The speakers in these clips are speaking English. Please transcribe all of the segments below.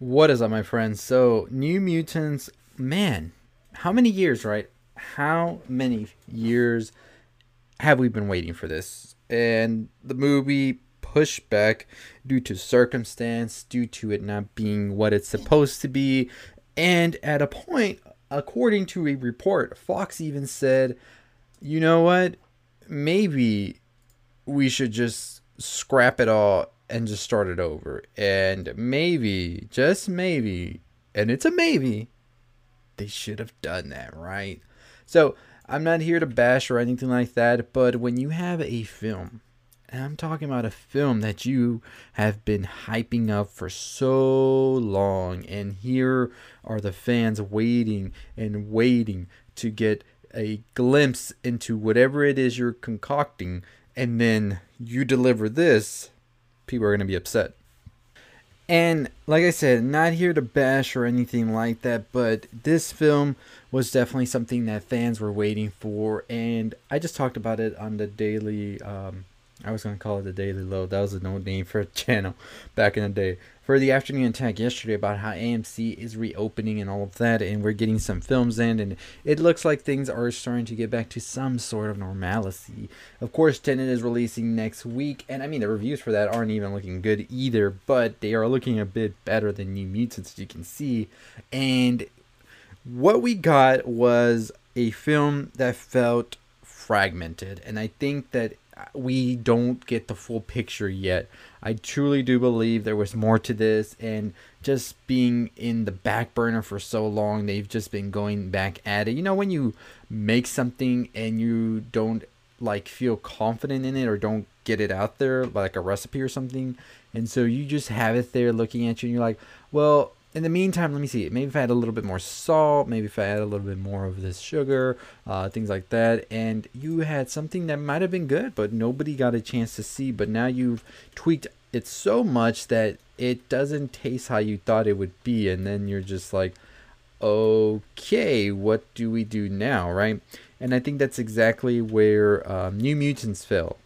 What is up, my friends? So, New Mutants, man, how many years, right? How many years have we been waiting for this? And the movie pushed back due to circumstance, due to it not being what it's supposed to be. And at a point, according to a report, Fox even said, you know what? Maybe we should just scrap it all and just start it over. And maybe, just maybe, and it's a maybe, they should have done that, right? So I'm not here to bash or anything like that, but when you have a film, and I'm talking about a film that you have been hyping up for so long, and here are the fans waiting and waiting to get a glimpse into whatever it is you're concocting, and then you deliver this, people are going to be upset. And like I said, not here to bash or anything like that, but this film was definitely something that fans were waiting for. And I just talked about it on the daily, um, I was to call it the Daily Load. That was a no name for a channel back in the day. For the afternoon attack yesterday about how AMC is reopening and all of that, and we're getting some films in, and it looks like things are starting to get back to some sort of normalcy. Of course, Tenet is releasing next week, and I mean, the reviews for that aren't even looking good either, but they are looking a bit better than New Mutants, as you can see. And what we got was a film that felt fragmented, and I think that we don't get the full picture yet. I truly do believe there was more to this, and just being in the back burner for so long, they've just been going back at it. You know, when you make something and you don't like feel confident in it or don't get it out there, like a recipe or something, and so you just have it there looking at you, and you're like, well, in the meantime, let me see. Maybe if I add a little bit more salt, maybe if I add a little bit more of this sugar, uh, things like that, and you had something that might have been good, but nobody got a chance to see. But now you've tweaked it so much that it doesn't taste how you thought it would be, and then you're just like, okay, what do we do now, right? And I think that's exactly where um, New Mutants fell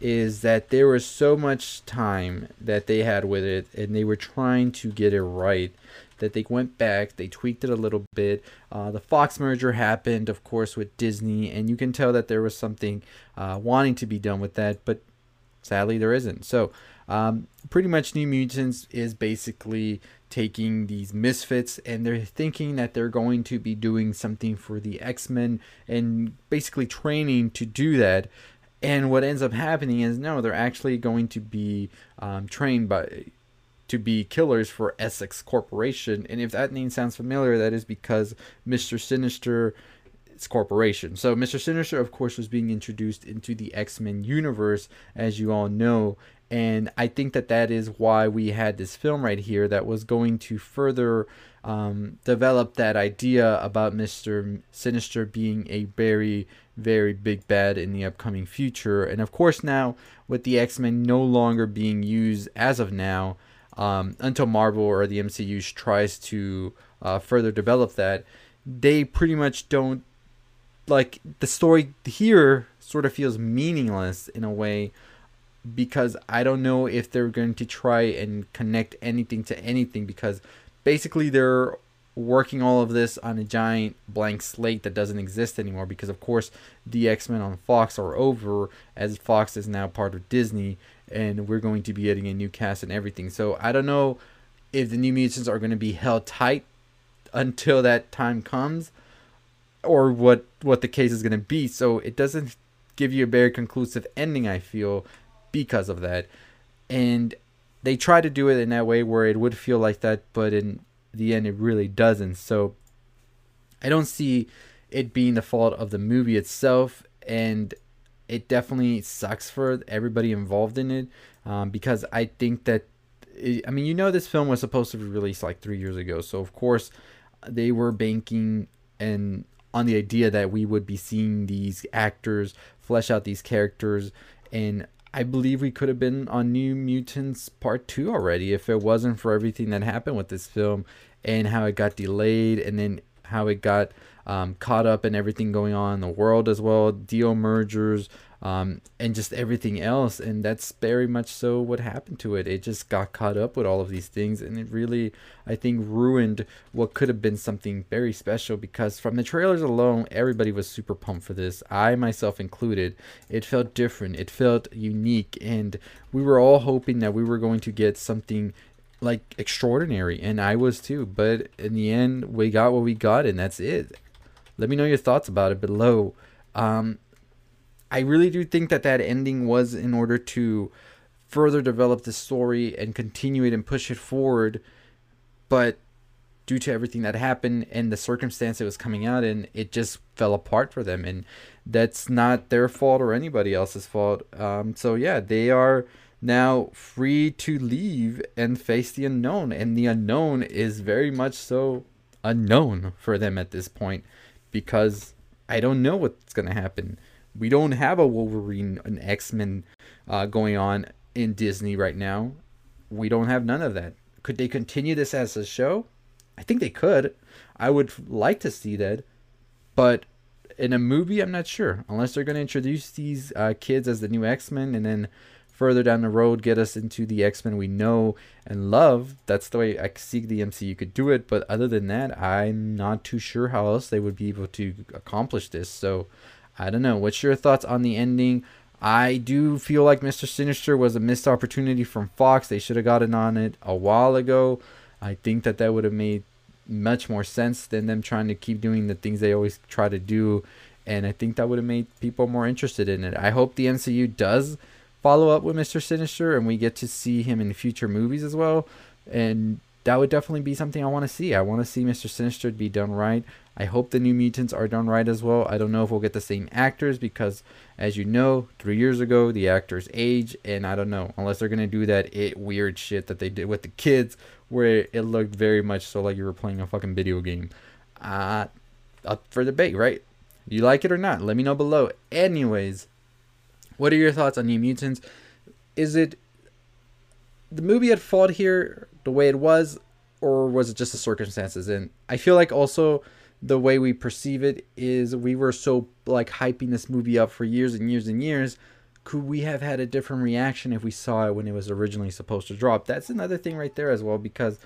is that there was so much time that they had with it and they were trying to get it right that they went back they tweaked it a little bit. Uh, the fox merger happened of course with disney and you can tell that there was something uh, wanting to be done with that but sadly there isn't. So um, pretty much new mutants is basically taking these misfits and they're thinking that they're going to be doing something for the x-men and basically training to do that and what ends up happening is no, they're actually going to be um, trained by to be killers for Essex Corporation. And if that name sounds familiar, that is because Mr. Sinister corporation. So Mr. Sinister, of course, was being introduced into the X Men universe, as you all know. And I think that that is why we had this film right here that was going to further um, develop that idea about Mr. Sinister being a very very big bad in the upcoming future. And of course, now with the X Men no longer being used as of now, um, until Marvel or the MCU tries to uh, further develop that, they pretty much don't like the story here sort of feels meaningless in a way because I don't know if they're going to try and connect anything to anything because basically they're working all of this on a giant blank slate that doesn't exist anymore because of course the X-Men on Fox are over as Fox is now part of Disney and we're going to be getting a new cast and everything. So I don't know if the New Mutants are going to be held tight until that time comes or what what the case is going to be. So it doesn't give you a very conclusive ending I feel because of that. And they try to do it in that way where it would feel like that but in the end it really doesn't. So I don't see it being the fault of the movie itself, and it definitely sucks for everybody involved in it um, because I think that. I mean, you know, this film was supposed to be released like three years ago, so of course they were banking and on the idea that we would be seeing these actors flesh out these characters and I believe we could have been on New Mutants Part 2 already if it wasn't for everything that happened with this film and how it got delayed and then how it got um, caught up in everything going on in the world as well, deal mergers, um, and just everything else. And that's very much so what happened to it. It just got caught up with all of these things, and it really, I think, ruined what could have been something very special because from the trailers alone, everybody was super pumped for this. I myself included. It felt different, it felt unique, and we were all hoping that we were going to get something like extraordinary and i was too but in the end we got what we got and that's it let me know your thoughts about it below um, I really do think that that ending was in order to further develop the story and continue it and push it forward. But due to everything that happened and the circumstance it was coming out in, it just fell apart for them. And that's not their fault or anybody else's fault. Um, so, yeah, they are now free to leave and face the unknown. And the unknown is very much so unknown for them at this point because I don't know what's going to happen we don't have a Wolverine, an X Men uh, going on in Disney right now. We don't have none of that. Could they continue this as a show? I think they could. I would like to see that, but in a movie, I'm not sure. Unless they're going to introduce these uh, kids as the new X Men, and then further down the road get us into the X Men we know and love. That's the way I see the MCU could do it. But other than that, I'm not too sure how else they would be able to accomplish this. So I don't know. What's your thoughts on the ending? I do feel like Mr. Sinister was a missed opportunity from Fox. They should have gotten on it a while ago. I think that that would have made much more sense than them trying to keep doing the things they always try to do. And I think that would have made people more interested in it. I hope the MCU does follow up with Mr. Sinister and we get to see him in future movies as well. And that would definitely be something I want to see. I want to see Mr. Sinister be done right. I hope the New Mutants are done right as well. I don't know if we'll get the same actors because, as you know, three years ago the actors age, and I don't know unless they're gonna do that it weird shit that they did with the kids, where it looked very much so like you were playing a fucking video game. Uh, up for debate, right? You like it or not? Let me know below. Anyways, what are your thoughts on New Mutants? Is it the movie at fault here the way it was, or was it just the circumstances? And I feel like also the way we perceive it is we were so like hyping this movie up for years and years and years could we have had a different reaction if we saw it when it was originally supposed to drop that's another thing right there as well because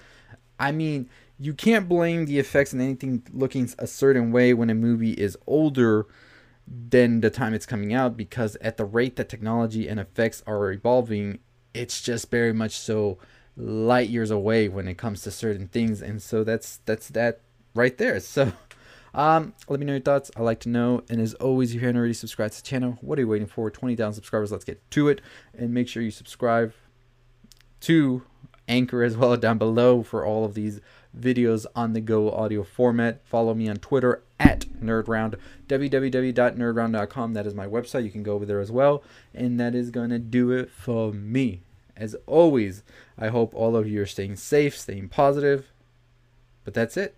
i mean you can't blame the effects and anything looking a certain way when a movie is older than the time it's coming out because at the rate that technology and effects are evolving it's just very much so light years away when it comes to certain things and so that's that's that right there. So, um, let me know your thoughts. I like to know. And as always, if you haven't already subscribed to the channel, what are you waiting for? 20,000 subscribers. Let's get to it. And make sure you subscribe to Anchor as well down below for all of these videos on the go audio format. Follow me on Twitter at NerdRound, www.nerdround.com. That is my website. You can go over there as well. And that is going to do it for me. As always, I hope all of you are staying safe, staying positive. But that's it.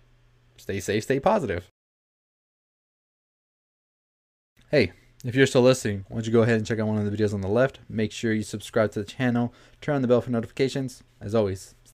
Stay safe, stay positive. Hey, if you're still listening, why don't you go ahead and check out one of the videos on the left? Make sure you subscribe to the channel, turn on the bell for notifications. As always,